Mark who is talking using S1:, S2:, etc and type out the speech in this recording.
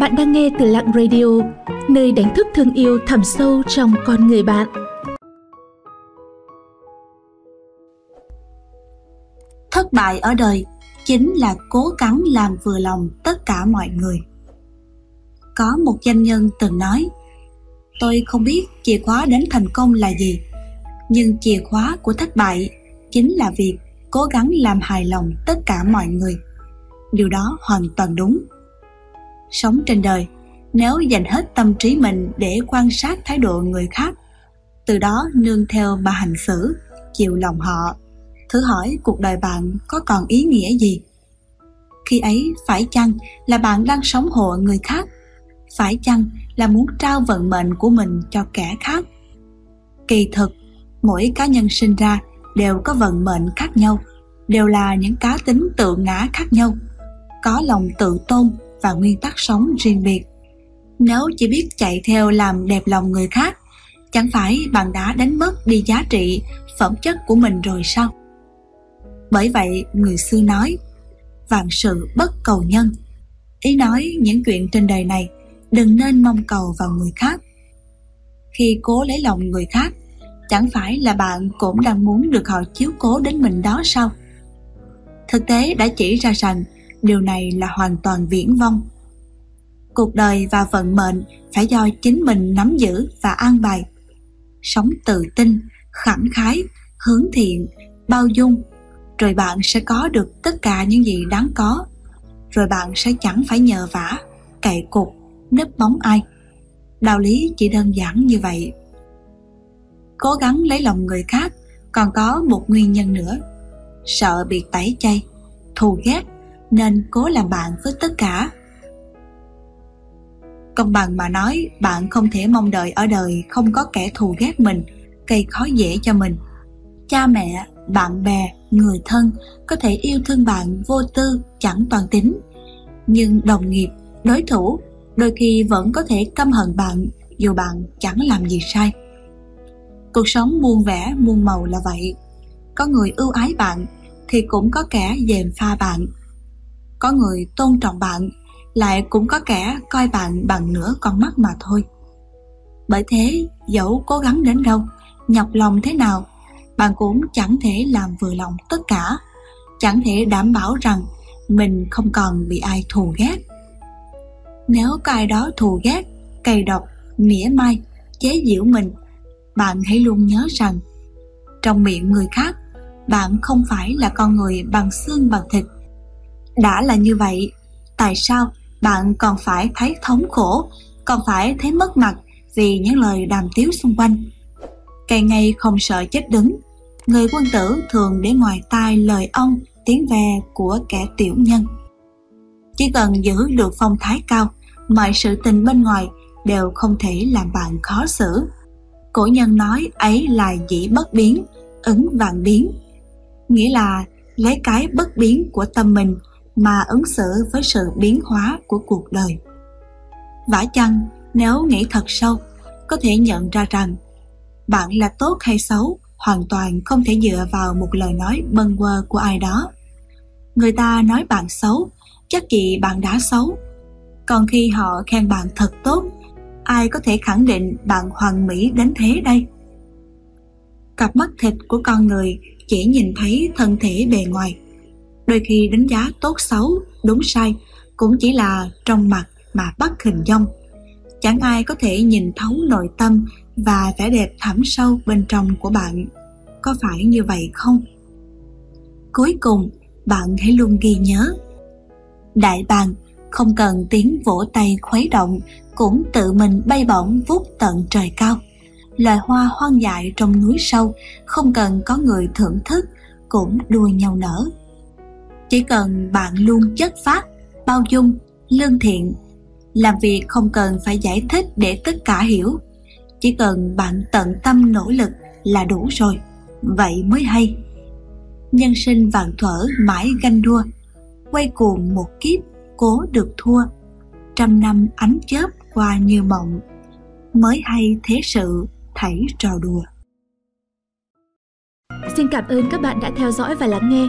S1: Bạn đang nghe từ Lặng Radio, nơi đánh thức thương yêu thẳm sâu trong con người bạn.
S2: Thất bại ở đời chính là cố gắng làm vừa lòng tất cả mọi người. Có một doanh nhân từng nói, tôi không biết chìa khóa đến thành công là gì, nhưng chìa khóa của thất bại chính là việc cố gắng làm hài lòng tất cả mọi người. Điều đó hoàn toàn đúng sống trên đời, nếu dành hết tâm trí mình để quan sát thái độ người khác, từ đó nương theo mà hành xử chịu lòng họ. Thử hỏi cuộc đời bạn có còn ý nghĩa gì? Khi ấy, phải chăng là bạn đang sống hộ người khác? Phải chăng là muốn trao vận mệnh của mình cho kẻ khác? Kỳ thực, mỗi cá nhân sinh ra đều có vận mệnh khác nhau, đều là những cá tính tự ngã khác nhau. Có lòng tự tôn và nguyên tắc sống riêng biệt. Nếu chỉ biết chạy theo làm đẹp lòng người khác, chẳng phải bạn đã đánh mất đi giá trị, phẩm chất của mình rồi sao? Bởi vậy, người xưa nói, vạn sự bất cầu nhân. Ý nói những chuyện trên đời này đừng nên mong cầu vào người khác. Khi cố lấy lòng người khác, chẳng phải là bạn cũng đang muốn được họ chiếu cố đến mình đó sao? Thực tế đã chỉ ra rằng điều này là hoàn toàn viễn vông. Cuộc đời và vận mệnh phải do chính mình nắm giữ và an bài. Sống tự tin, khẳng khái, hướng thiện, bao dung. Rồi bạn sẽ có được tất cả những gì đáng có. Rồi bạn sẽ chẳng phải nhờ vả cậy cục nấp bóng ai. Đạo lý chỉ đơn giản như vậy. Cố gắng lấy lòng người khác, còn có một nguyên nhân nữa. Sợ bị tẩy chay, thù ghét nên cố làm bạn với tất cả. Công bằng mà nói, bạn không thể mong đợi ở đời không có kẻ thù ghét mình, gây khó dễ cho mình. Cha mẹ, bạn bè, người thân có thể yêu thương bạn vô tư, chẳng toàn tính. Nhưng đồng nghiệp, đối thủ đôi khi vẫn có thể căm hận bạn dù bạn chẳng làm gì sai. Cuộc sống muôn vẻ, muôn màu là vậy. Có người ưu ái bạn thì cũng có kẻ dèm pha bạn có người tôn trọng bạn, lại cũng có kẻ coi bạn bằng nửa con mắt mà thôi. Bởi thế, dẫu cố gắng đến đâu, nhọc lòng thế nào, bạn cũng chẳng thể làm vừa lòng tất cả. Chẳng thể đảm bảo rằng mình không còn bị ai thù ghét. Nếu có ai đó thù ghét cày độc, mỉa mai, chế giễu mình, bạn hãy luôn nhớ rằng trong miệng người khác, bạn không phải là con người bằng xương bằng thịt đã là như vậy, tại sao bạn còn phải thấy thống khổ, còn phải thấy mất mặt vì những lời đàm tiếu xung quanh? Cây ngay không sợ chết đứng, người quân tử thường để ngoài tai lời ông tiếng ve của kẻ tiểu nhân. Chỉ cần giữ được phong thái cao, mọi sự tình bên ngoài đều không thể làm bạn khó xử. Cổ nhân nói ấy là dĩ bất biến, ứng vạn biến. Nghĩa là lấy cái bất biến của tâm mình mà ứng xử với sự biến hóa của cuộc đời. Vả chăng, nếu nghĩ thật sâu, có thể nhận ra rằng bạn là tốt hay xấu hoàn toàn không thể dựa vào một lời nói bâng quơ của ai đó. Người ta nói bạn xấu, chắc gì bạn đã xấu. Còn khi họ khen bạn thật tốt, ai có thể khẳng định bạn hoàn mỹ đến thế đây? Cặp mắt thịt của con người chỉ nhìn thấy thân thể bề ngoài, đôi khi đánh giá tốt xấu, đúng sai cũng chỉ là trong mặt mà bắt hình dong chẳng ai có thể nhìn thấu nội tâm và vẻ đẹp thẳm sâu bên trong của bạn. Có phải như vậy không? Cuối cùng, bạn hãy luôn ghi nhớ. Đại bàng không cần tiếng vỗ tay khuấy động, cũng tự mình bay bổng vút tận trời cao. Loài hoa hoang dại trong núi sâu không cần có người thưởng thức, cũng đua nhau nở chỉ cần bạn luôn chất phát, bao dung, lương thiện, làm việc không cần phải giải thích để tất cả hiểu. Chỉ cần bạn tận tâm nỗ lực là đủ rồi. Vậy mới hay. Nhân sinh vạn thuở mãi ganh đua, quay cuồng một kiếp cố được thua. Trăm năm ánh chớp qua như mộng, mới hay thế sự thảy trò đùa.
S1: Xin cảm ơn các bạn đã theo dõi và lắng nghe